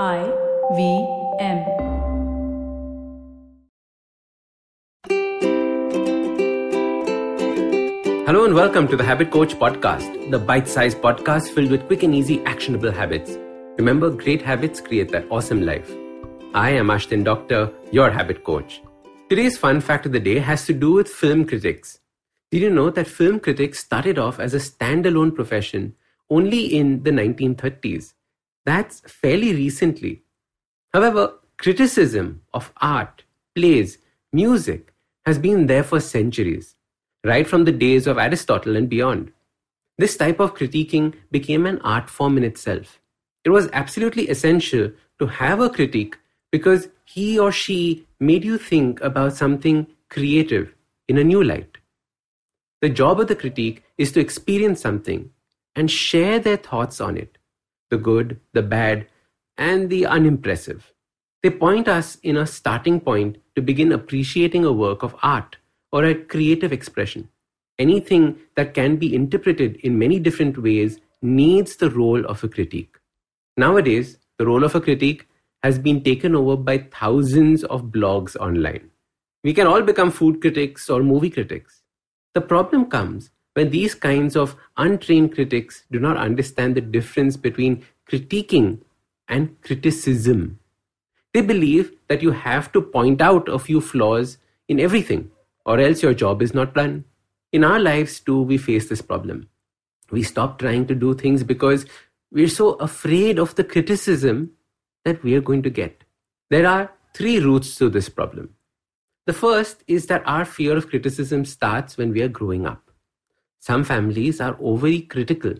I V M. Hello and welcome to the Habit Coach Podcast, the bite sized podcast filled with quick and easy actionable habits. Remember, great habits create that awesome life. I am Ashdin Doctor, your habit coach. Today's fun fact of the day has to do with film critics. Did you know that film critics started off as a standalone profession only in the 1930s? That's fairly recently. However, criticism of art, plays, music has been there for centuries right from the days of Aristotle and beyond. This type of critiquing became an art form in itself. It was absolutely essential to have a critique because he or she made you think about something creative in a new light. The job of the critique is to experience something and share their thoughts on it the good, the bad, and the unimpressive. They point us in a starting point to begin appreciating a work of art or a creative expression. Anything that can be interpreted in many different ways needs the role of a critique. Nowadays, the role of a critique has been taken over by thousands of blogs online. We can all become food critics or movie critics. The problem comes when these kinds of untrained critics do not understand the difference between critiquing and criticism. They believe that you have to point out a few flaws in everything or else your job is not done. In our lives, too, we face this problem. We stop trying to do things because we're so afraid of the criticism that we are going to get. There are three roots to this problem. The first is that our fear of criticism starts when we are growing up. Some families are overly critical.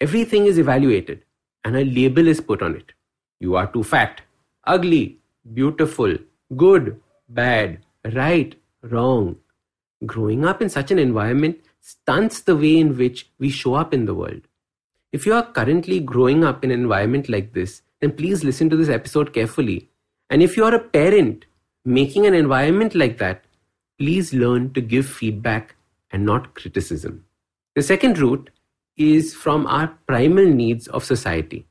Everything is evaluated and a label is put on it. You are too fat, ugly, beautiful, good, bad, right, wrong. Growing up in such an environment stunts the way in which we show up in the world. If you are currently growing up in an environment like this, then please listen to this episode carefully. And if you are a parent making an environment like that, please learn to give feedback and not criticism. The second root is from our primal needs of society.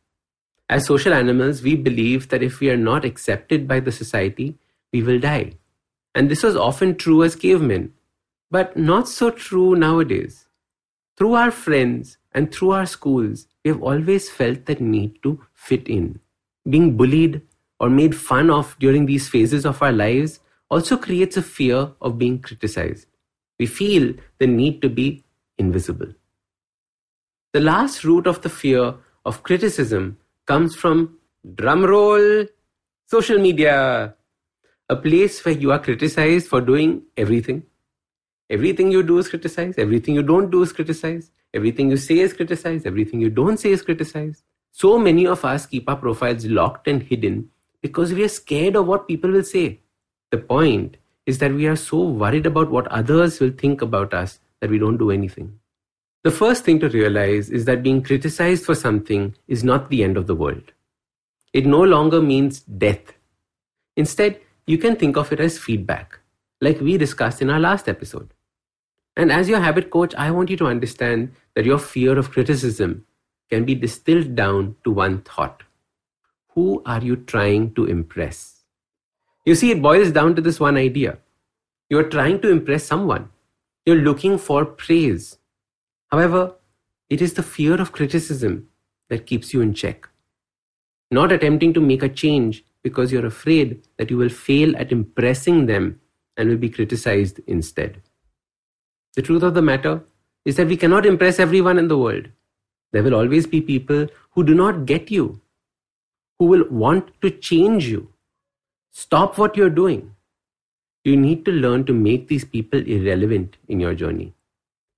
As social animals, we believe that if we are not accepted by the society, we will die. And this was often true as cavemen, but not so true nowadays. Through our friends and through our schools, we have always felt that need to fit in. Being bullied or made fun of during these phases of our lives also creates a fear of being criticized. We feel the need to be invisible. The last root of the fear of criticism comes from drumroll social media a place where you are criticized for doing everything. Everything you do is criticized. Everything you don't do is criticized. Everything you say is criticized. Everything you don't say is criticized. So many of us keep our profiles locked and hidden because we are scared of what people will say. The point is that we are so worried about what others will think about us that we don't do anything. The first thing to realize is that being criticized for something is not the end of the world. It no longer means death. Instead, you can think of it as feedback, like we discussed in our last episode. And as your habit coach, I want you to understand that your fear of criticism can be distilled down to one thought Who are you trying to impress? You see, it boils down to this one idea. You're trying to impress someone, you're looking for praise. However, it is the fear of criticism that keeps you in check. Not attempting to make a change because you're afraid that you will fail at impressing them and will be criticized instead. The truth of the matter is that we cannot impress everyone in the world. There will always be people who do not get you, who will want to change you. Stop what you're doing. You need to learn to make these people irrelevant in your journey.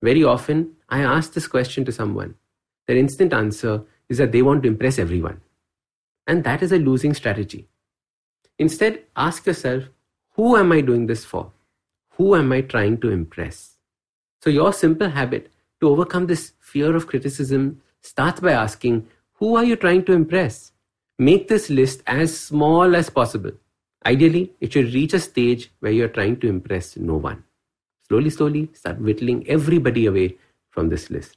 Very often, I ask this question to someone. Their instant answer is that they want to impress everyone. And that is a losing strategy. Instead, ask yourself who am I doing this for? Who am I trying to impress? So, your simple habit to overcome this fear of criticism starts by asking who are you trying to impress? Make this list as small as possible. Ideally, it should reach a stage where you're trying to impress no one. Slowly, slowly, start whittling everybody away from this list.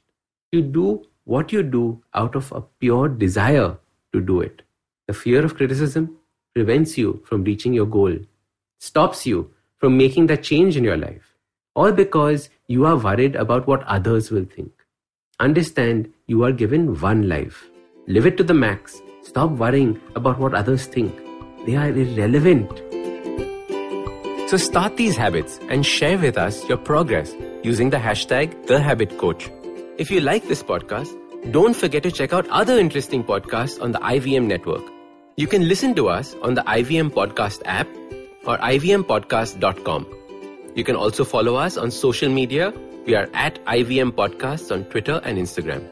You do what you do out of a pure desire to do it. The fear of criticism prevents you from reaching your goal, stops you from making that change in your life, all because you are worried about what others will think. Understand you are given one life. Live it to the max. Stop worrying about what others think. They are irrelevant. So start these habits and share with us your progress using the hashtag TheHabitCoach. If you like this podcast, don't forget to check out other interesting podcasts on the IVM network. You can listen to us on the IVM Podcast app or ivmpodcast.com. You can also follow us on social media. We are at IVM Podcasts on Twitter and Instagram.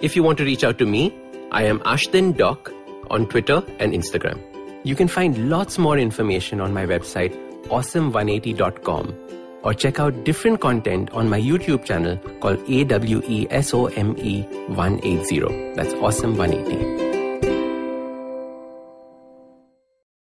If you want to reach out to me, I am Ashdin Doc on Twitter and Instagram. You can find lots more information on my website, awesome180.com, or check out different content on my YouTube channel called AWESOME 180. That's Awesome 180.